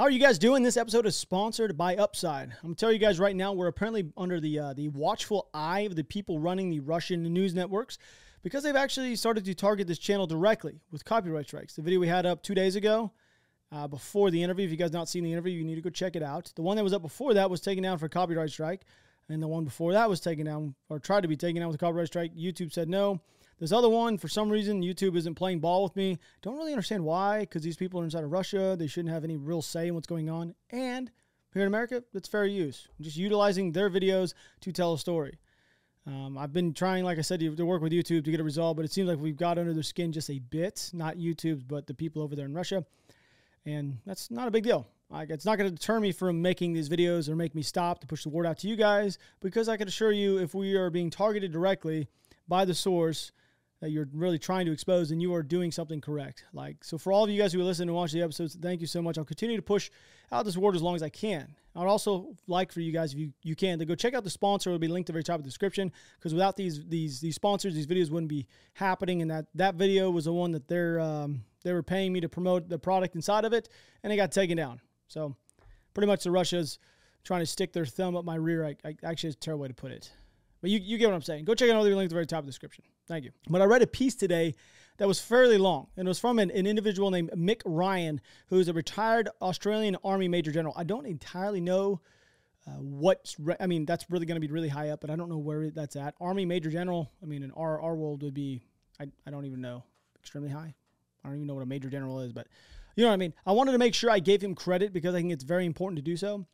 How are you guys doing? This episode is sponsored by Upside. I'm gonna tell you guys right now, we're apparently under the uh, the watchful eye of the people running the Russian news networks because they've actually started to target this channel directly with copyright strikes. The video we had up two days ago, uh, before the interview, if you guys not seen the interview, you need to go check it out. The one that was up before that was taken down for copyright strike, and the one before that was taken down or tried to be taken down with a copyright strike. YouTube said no. This other one, for some reason, YouTube isn't playing ball with me. Don't really understand why, because these people are inside of Russia. They shouldn't have any real say in what's going on. And here in America, it's fair use. Just utilizing their videos to tell a story. Um, I've been trying, like I said, to, work with YouTube to get a result, but it seems like we've got under their skin just a bit. Not YouTube's, but the people over there in Russia. And that's not a big deal. Like, it's not going to deter me from making these videos or make me stop to push the word out to you guys because I can assure you if we are being targeted directly by the source, that you're really trying to expose and you are doing something correct. Like, so for all of you guys who listen and watch the episodes, thank you so much. I'll continue to push out this word as long as I can. I'd also like for you guys, if you, you can, to go check out the sponsor. It'll be linked at the very top of the description because without these these these sponsors, these videos wouldn't be happening. And that that video was the one that they're um, they were paying me to promote the product inside of it, and it got taken down. So pretty much the Russia's trying to stick their thumb up my rear. I, I actually, it's a terrible way to put it. But you, you get what I'm saying. Go check out all the link at the very top of the description. Thank you. But I read a piece today that was fairly long, and it was from an, an individual named Mick Ryan, who's a retired Australian Army Major General. I don't entirely know uh, what's, re- I mean, that's really going to be really high up, but I don't know where that's at. Army Major General, I mean, in our, our world would be, I, I don't even know, extremely high. I don't even know what a Major General is, but you know what I mean? I wanted to make sure I gave him credit because I think it's very important to do so.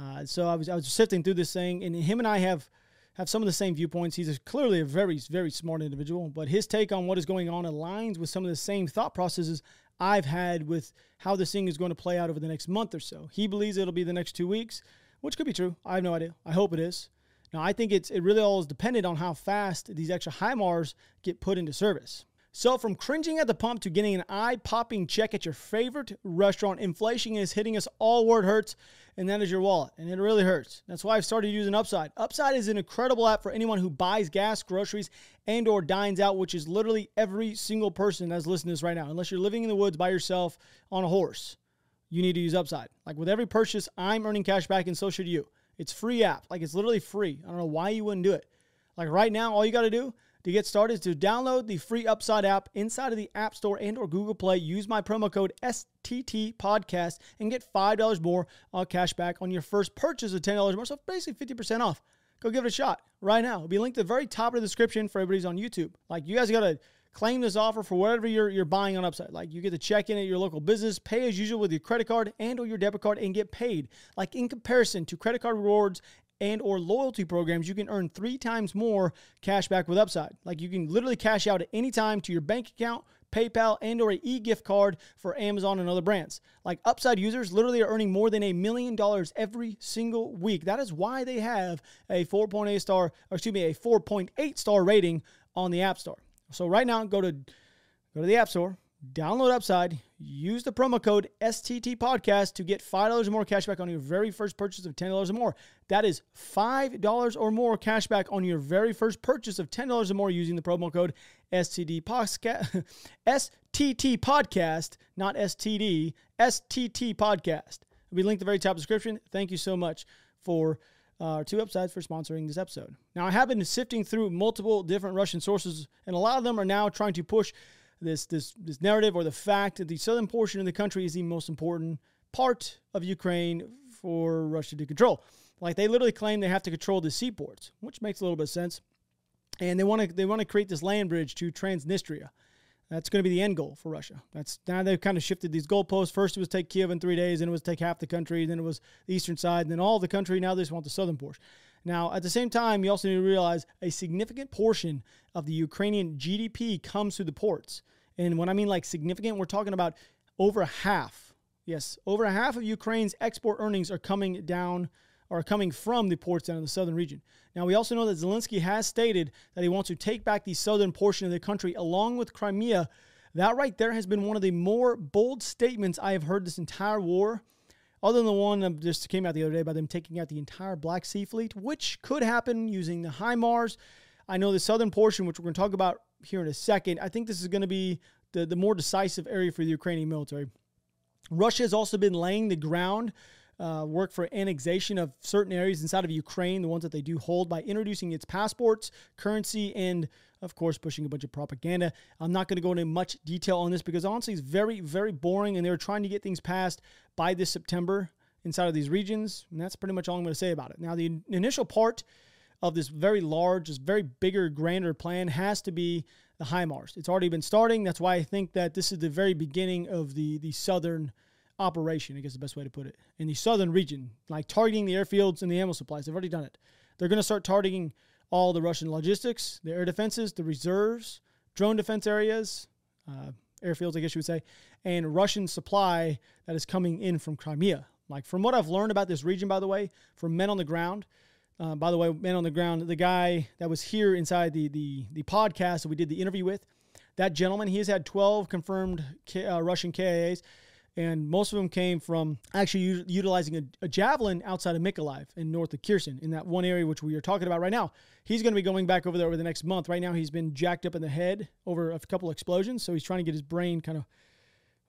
Uh, so I was, I was sifting through this thing, and him and I have have some of the same viewpoints. He's a, clearly a very, very smart individual, but his take on what is going on aligns with some of the same thought processes I've had with how this thing is going to play out over the next month or so. He believes it'll be the next two weeks, which could be true. I have no idea. I hope it is. Now, I think it's it really all is dependent on how fast these extra HIMARS get put into service. So, from cringing at the pump to getting an eye popping check at your favorite restaurant, inflation is hitting us all where it hurts, and that is your wallet. And it really hurts. That's why I've started using Upside. Upside is an incredible app for anyone who buys gas, groceries, and or dines out, which is literally every single person that's listening to this right now. Unless you're living in the woods by yourself on a horse, you need to use Upside. Like with every purchase, I'm earning cash back, and so should you. It's free app. Like it's literally free. I don't know why you wouldn't do it. Like right now, all you got to do to get started, to download the free Upside app inside of the App Store and or Google Play, use my promo code STT Podcast and get $5 more on cash back on your first purchase of $10 more. So basically 50% off. Go give it a shot right now. It'll be linked at the very top of the description for everybody's on YouTube. Like you guys got to claim this offer for whatever you're, you're buying on Upside. Like you get to check in at your local business, pay as usual with your credit card and or your debit card and get paid. Like in comparison to credit card rewards and or loyalty programs, you can earn three times more cash back with Upside. Like you can literally cash out at any time to your bank account, PayPal, and or a e-gift card for Amazon and other brands. Like Upside users literally are earning more than a million dollars every single week. That is why they have a 4.8 star, or excuse me, a 4.8 star rating on the App Store. So right now, go to go to the App Store, download Upside, use the promo code STT Podcast to get $5 or more cash back on your very first purchase of $10 or more. That is $5 or more cash back on your very first purchase of $10 or more using the promo code STD Podcast, STT Podcast, not STD, STT Podcast. It'll be linked the very top description. Thank you so much for uh, two upsides for sponsoring this episode. Now, I have been sifting through multiple different Russian sources, and a lot of them are now trying to push this this this narrative or the fact that the southern portion of the country is the most important part of Ukraine for Russia to control. Like they literally claim they have to control the seaports, which makes a little bit of sense. And they want to they want to create this land bridge to Transnistria. That's going to be the end goal for Russia. That's now they've kind of shifted these goalposts. First it was take Kiev in three days, then it was take half the country, then it was the eastern side, and then all the country. Now they just want the southern portion. Now, at the same time, you also need to realize a significant portion of the Ukrainian GDP comes through the ports. And when I mean like significant, we're talking about over half. Yes, over half of Ukraine's export earnings are coming down are coming from the ports down in the southern region. Now, we also know that Zelensky has stated that he wants to take back the southern portion of the country along with Crimea. That right there has been one of the more bold statements I have heard this entire war other than the one that just came out the other day by them taking out the entire Black Sea Fleet, which could happen using the HIMARS. I know the southern portion, which we're going to talk about here in a second, I think this is going to be the, the more decisive area for the Ukrainian military. Russia has also been laying the ground uh, work for annexation of certain areas inside of Ukraine, the ones that they do hold, by introducing its passports, currency, and of course, pushing a bunch of propaganda. I'm not going to go into much detail on this because honestly, it's very, very boring, and they're trying to get things passed by this September inside of these regions, and that's pretty much all I'm going to say about it. Now, the initial part of this very large, this very bigger, grander plan has to be the HIMARS. It's already been starting. That's why I think that this is the very beginning of the the southern operation, I guess the best way to put it, in the southern region, like targeting the airfields and the ammo supplies. They've already done it. They're going to start targeting all the Russian logistics, the air defenses, the reserves, drone defense areas, uh, airfields, I guess you would say, and Russian supply that is coming in from Crimea. Like from what I've learned about this region, by the way, from men on the ground. Uh, by the way, man on the ground, the guy that was here inside the the the podcast that we did the interview with, that gentleman, he has had 12 confirmed K, uh, Russian KIAs and most of them came from actually u- utilizing a, a, javelin outside of Mykolaiv in north of Kherson, in that one area which we are talking about right now. He's going to be going back over there over the next month. Right now, he's been jacked up in the head over a couple explosions, so he's trying to get his brain kind of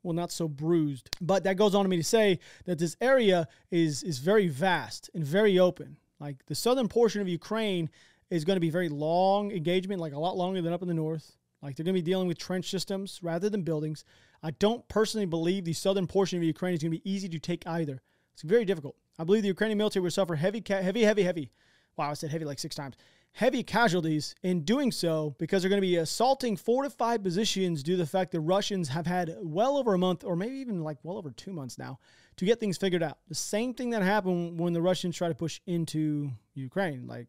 well, not so bruised. But that goes on to me to say that this area is is very vast and very open. Like the southern portion of Ukraine is going to be very long engagement, like a lot longer than up in the north. Like they're going to be dealing with trench systems rather than buildings. I don't personally believe the southern portion of Ukraine is going to be easy to take either. It's very difficult. I believe the Ukrainian military will suffer heavy, heavy, heavy, heavy. Wow, I said heavy like six times. Heavy casualties in doing so because they're going to be assaulting fortified positions due to the fact that Russians have had well over a month, or maybe even like well over two months now, to get things figured out. The same thing that happened when the Russians try to push into Ukraine. Like,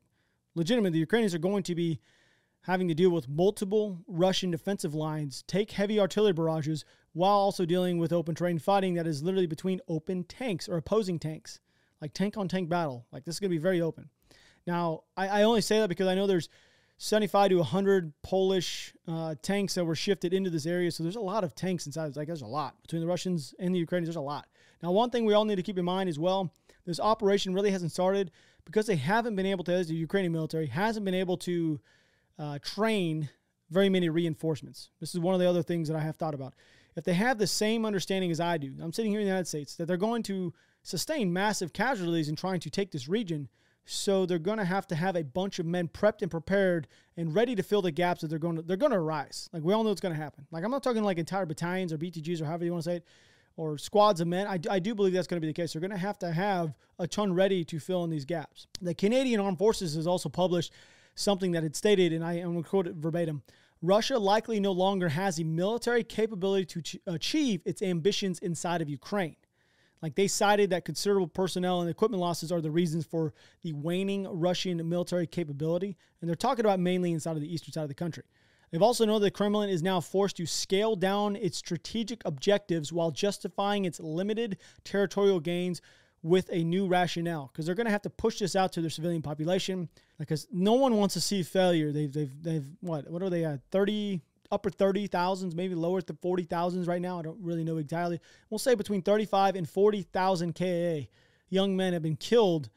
legitimately, the Ukrainians are going to be having to deal with multiple Russian defensive lines, take heavy artillery barrages, while also dealing with open terrain fighting that is literally between open tanks or opposing tanks, like tank on tank battle. Like this is going to be very open. Now, I, I, only say that because I know there's 75 to 100 Polish uh, tanks that were shifted into this area. So there's a lot of tanks inside. Like there's a lot between the Russians and the Ukrainians. There's a lot. Now, one thing we all need to keep in mind as well: this operation really hasn't started because they haven't been able to, as the Ukrainian military hasn't been able to uh, train very many reinforcements. This is one of the other things that I have thought about if they have the same understanding as I do, I'm sitting here in the United States, that they're going to sustain massive casualties in trying to take this region. So they're going to have to have a bunch of men prepped and prepared and ready to fill the gaps that they're going to they're going to arise. Like we all know it's going to happen. Like I'm not talking like entire battalions or BTGs or however you want to say it, or squads of men. I, I do believe that's going to be the case. They're going to have to have a ton ready to fill in these gaps. The Canadian Armed Forces has also published something that had stated, and I, am going to quote it verbatim. Russia likely no longer has the military capability to ch- achieve its ambitions inside of Ukraine. Like they cited that considerable personnel and equipment losses are the reasons for the waning Russian military capability. And they're talking about mainly inside of the eastern side of the country. They've also noted the Kremlin is now forced to scale down its strategic objectives while justifying its limited territorial gains with a new rationale because they're going to have to push this out to their civilian population because no one wants to see failure. They've they've they've what what are they at thirty upper thirty thousands, maybe lower to forty thousands right now. I don't really know exactly. We'll say between thirty five and forty thousand KA young men have been killed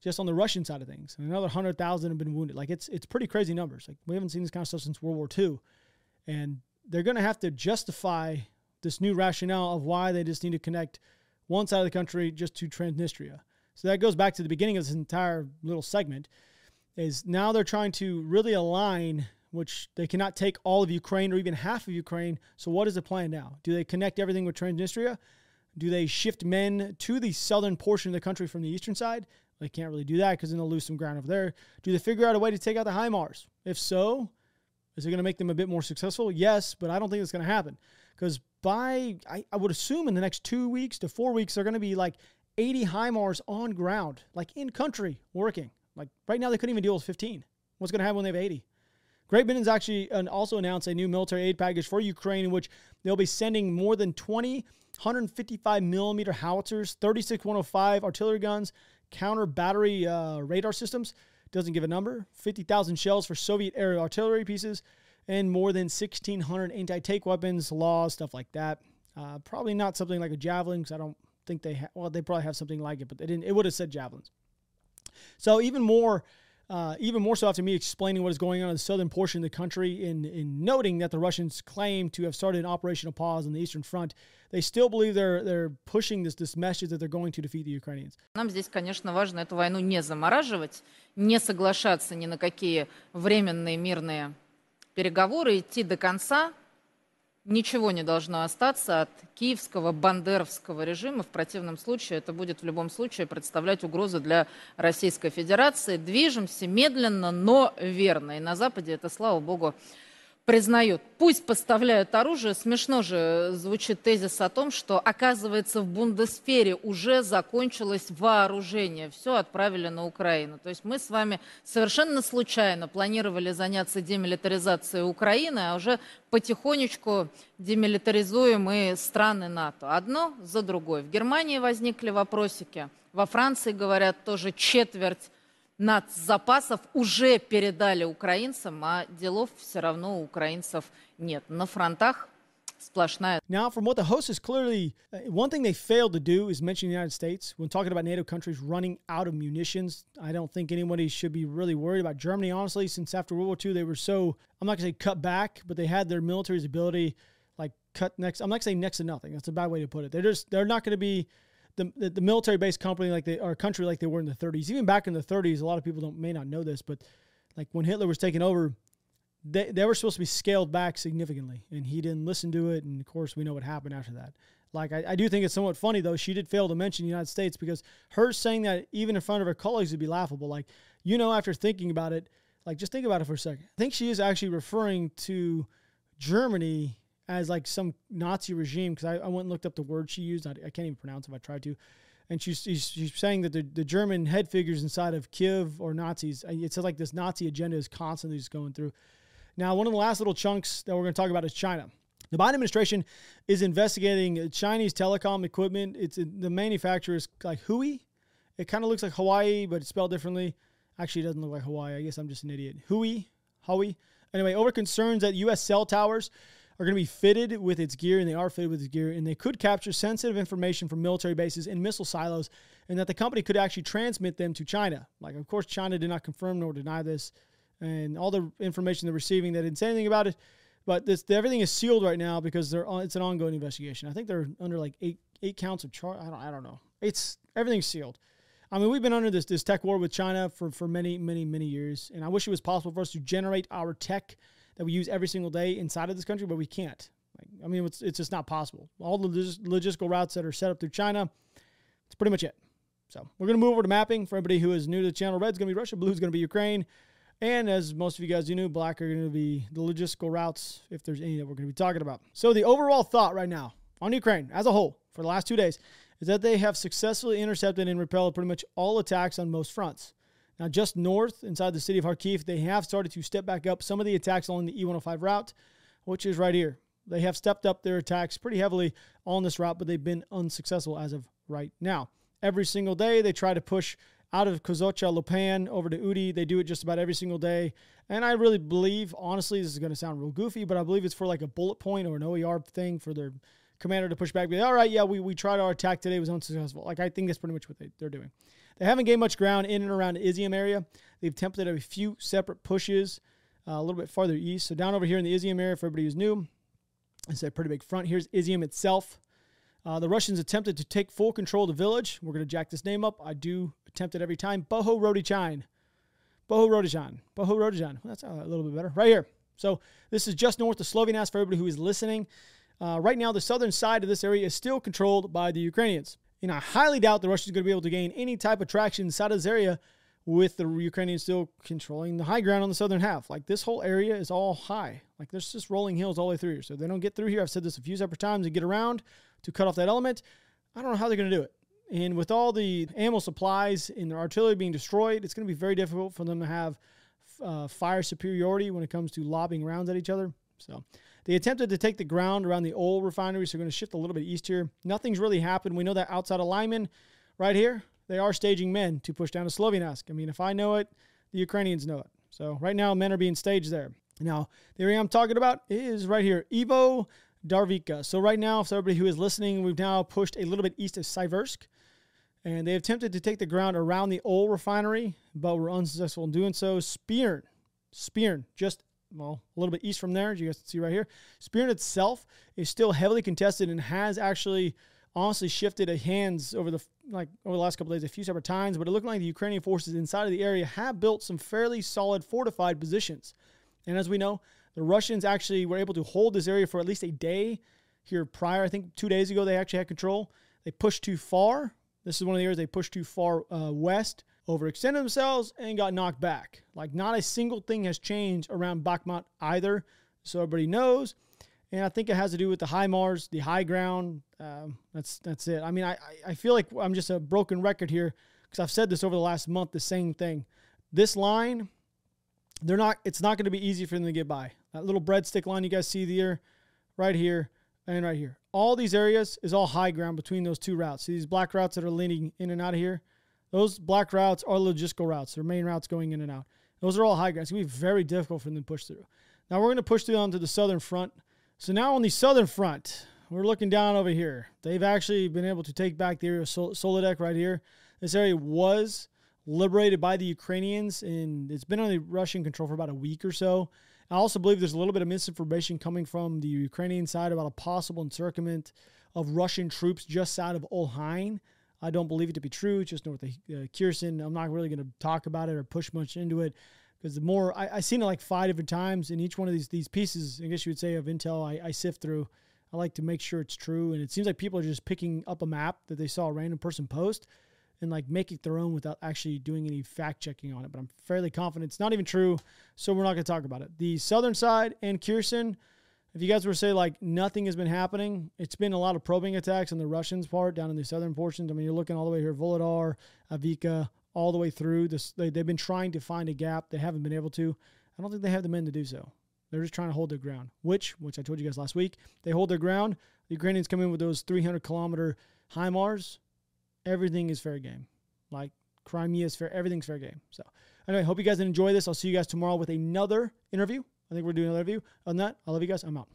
just on the Russian side of things, and another hundred thousand have been wounded. Like it's it's pretty crazy numbers. Like we haven't seen this kind of stuff since World War II, and they're going to have to justify this new rationale of why they just need to connect one side of the country just to Transnistria. So that goes back to the beginning of this entire little segment. Is now they're trying to really align, which they cannot take all of Ukraine or even half of Ukraine. So what is the plan now? Do they connect everything with Transnistria? Do they shift men to the southern portion of the country from the eastern side? They can't really do that because then they'll lose some ground over there. Do they figure out a way to take out the HIMARS? If so, is it going to make them a bit more successful? Yes, but I don't think it's going to happen because by I, I would assume in the next two weeks to four weeks, they're going to be like 80 HIMARS on ground, like in country working. Like right now, they couldn't even deal with 15. What's going to happen when they have 80? Great Britain's actually also announced a new military aid package for Ukraine in which they'll be sending more than 20 155 millimeter howitzers, 36 105 artillery guns, counter battery uh, radar systems. Doesn't give a number. 50,000 shells for Soviet air artillery pieces, and more than 1,600 anti-tank weapons, laws, stuff like that. Uh, probably not something like a javelin because I don't think they ha- well they probably have something like it, but they didn't. It would have said javelins. So even more Uh, even more so after me explaining what is going on in the southern portion of the country and, in noting that the Russians claim to have started an operational pause on the eastern front, they still believe they're, they're pushing this, this message that they're going to defeat the Ukrainians. Нам здесь, конечно, важно эту войну не замораживать, не соглашаться ни на какие временные мирные переговоры, идти до конца, ничего не должно остаться от киевского бандеровского режима. В противном случае это будет в любом случае представлять угрозу для Российской Федерации. Движемся медленно, но верно. И на Западе это, слава богу, признают. Пусть поставляют оружие. Смешно же звучит тезис о том, что, оказывается, в Бундесфере уже закончилось вооружение. Все отправили на Украину. То есть мы с вами совершенно случайно планировали заняться демилитаризацией Украины, а уже потихонечку демилитаризуем и страны НАТО. Одно за другой. В Германии возникли вопросики. Во Франции, говорят, тоже четверть запасов уже передали украинцам, а делов все равно у украинцев нет. На фронтах сплошная. Now, from what the host is clearly, uh, one thing they failed to do is mention the United States when talking about NATO countries running out of munitions. I don't think anybody should be really worried about Germany, honestly, since after World War II they were so, I'm not going to say cut back, but they had their military's ability like cut next, I'm not going to say next to nothing. That's a bad way to put it. They're just, they're not going to be the, the, the military based company like they or country like they were in the 30s. Even back in the 30s, a lot of people don't may not know this, but like when Hitler was taking over, they, they were supposed to be scaled back significantly, and he didn't listen to it. And of course, we know what happened after that. Like I, I do think it's somewhat funny though. She did fail to mention the United States because her saying that even in front of her colleagues would be laughable. Like you know, after thinking about it, like just think about it for a second. I think she is actually referring to Germany as like some Nazi regime because I, I went and looked up the word she used. I, I can't even pronounce if I tried to. And she's, she's, she's saying that the, the German head figures inside of Kiev or Nazis, uh, it says like this Nazi agenda is constantly just going through. Now, one of the last little chunks that we're going to talk about is China. The Biden administration is investigating Chinese telecom equipment. It's the manufacturer is like Hui. It kind of looks like Hawaii, but it's spelled differently. Actually, it doesn't look like Hawaii. I guess I'm just an idiot. Hui, Hui. Anyway, over concerns that U.S. cell towers are going to be fitted with its gear, and they are fitted with its gear, and they could capture sensitive information from military bases and missile silos, and that the company could actually transmit them to China. Like, of course, China did not confirm nor deny this, and all the information they're receiving, they didn't say anything about it. But this, everything is sealed right now because they're it's an ongoing investigation. I think they're under like eight eight counts of charge. I don't I don't know. It's everything's sealed. I mean, we've been under this this tech war with China for for many many many years, and I wish it was possible for us to generate our tech that we use every single day inside of this country, but we can't. Like, I mean, it's, it's just not possible. All the logistical routes that are set up through China, that's pretty much it. So we're going to move over to mapping. For everybody who is new to the channel, red's going to be Russia, blue's going to be Ukraine. And as most of you guys do know, black are going to be the logistical routes, if there's any that we're going to be talking about. So the overall thought right now on Ukraine as a whole for the last two days is that they have successfully intercepted and repelled pretty much all attacks on most fronts. Now, just north inside the city of Kharkiv, they have started to step back up some of the attacks along the E105 route, which is right here. They have stepped up their attacks pretty heavily on this route, but they've been unsuccessful as of right now. Every single day, they try to push out of Kozacha Lopan over to Udi. They do it just about every single day. And I really believe, honestly, this is going to sound real goofy, but I believe it's for like a bullet point or an OER thing for their commander to push back. Be all right, yeah, we, we tried our attack today, it was unsuccessful. Like, I think that's pretty much what they, they're doing. They haven't gained much ground in and around the Izium area. They've attempted a few separate pushes uh, a little bit farther east. So down over here in the Izium area, for everybody who's new, it's a pretty big front. Here's Izium itself. Uh, the Russians attempted to take full control of the village. We're going to jack this name up. I do attempt it every time. Boho Rodichan. Boho Rodichan. Boho Rodichan. Well, that's a little bit better. Right here. So this is just north of Sloviansk for everybody who is listening. Uh, right now, the southern side of this area is still controlled by the Ukrainians. And I highly doubt the Russians are going to be able to gain any type of traction inside of this area with the Ukrainians still controlling the high ground on the southern half. Like this whole area is all high. Like there's just rolling hills all the way through here. So they don't get through here. I've said this a few separate times and get around to cut off that element. I don't know how they're going to do it. And with all the ammo supplies and their artillery being destroyed, it's going to be very difficult for them to have uh, fire superiority when it comes to lobbing rounds at each other. So they attempted to take the ground around the old refinery, so they're going to shift a little bit east here. Nothing's really happened. We know that outside of Lyman, right here, they are staging men to push down to Sloviansk. I mean, if I know it, the Ukrainians know it. So right now, men are being staged there. Now, the area I'm talking about is right here, Ivo Darvika. So right now, for everybody who is listening, we've now pushed a little bit east of Siversk. And they attempted to take the ground around the old refinery, but were unsuccessful in doing so. Spion, Spion, just well, a little bit east from there, as you guys can see right here. Spion itself is still heavily contested and has actually honestly shifted hands over the like over the last couple days a few separate times, but it looked like the Ukrainian forces inside of the area have built some fairly solid fortified positions. And as we know, the Russians actually were able to hold this area for at least a day here prior. I think two days ago they actually had control. They pushed too far. This is one of the areas they pushed too far uh, west, overextended themselves, and got knocked back. Like not a single thing has changed around Bakhmut either, so everybody knows. And I think it has to do with the HIMARS, the high ground. Um, that's that's it. I mean, I I feel like I'm just a broken record here because I've said this over the last month, the same thing. This line, they're not. It's not going to be easy for them to get by. That little breadstick line you guys see there, right here and right here. All these areas is all high ground between those two routes. See these black routes that are leaning in and out of here? Those black routes are logistical routes. They're main routes going in and out. Those are all high ground. It's going to be very difficult for them to push through. Now we're going to push through onto the southern front. So now on the southern front, we're looking down over here. They've actually been able to take back the area of Sol- Solidek right here. This area was liberated by the Ukrainians, and it's been under Russian control for about a week or so. I also believe there's a little bit of misinformation coming from the Ukrainian side about a possible encirclement of Russian troops just south of Olhain. I don't believe it to be true. It's just north of uh, Kherson. I'm not really going to talk about it or push much into it because the more I, have seen it like five different times in each one of these these pieces, I guess you would say of intel I, I sift through. I like to make sure it's true, and it seems like people are just picking up a map that they saw a random person post and like make it their own without actually doing any fact checking on it. But I'm fairly confident it's not even true, so we're not going to talk about it. The southern side and Kherson, if you guys were to say like nothing has been happening, it's been a lot of probing attacks on the Russians' part down in the southern portions. I mean, you're looking all the way here, Volodar, Avika, all the way through. This they, they've been trying to find a gap. They haven't been able to. I don't think they have the men to do so. They're just trying to hold their ground, which, which I told you guys last week, they hold their ground. The Ukrainians come in with those 300 kilometer HIMARS. Everything is fair game. Like Crimea is fair. Everything's fair game. So anyway, hope you guys enjoy this. I'll see you guys tomorrow with another interview. I think we're doing another interview. On that, I love you guys. I'm out.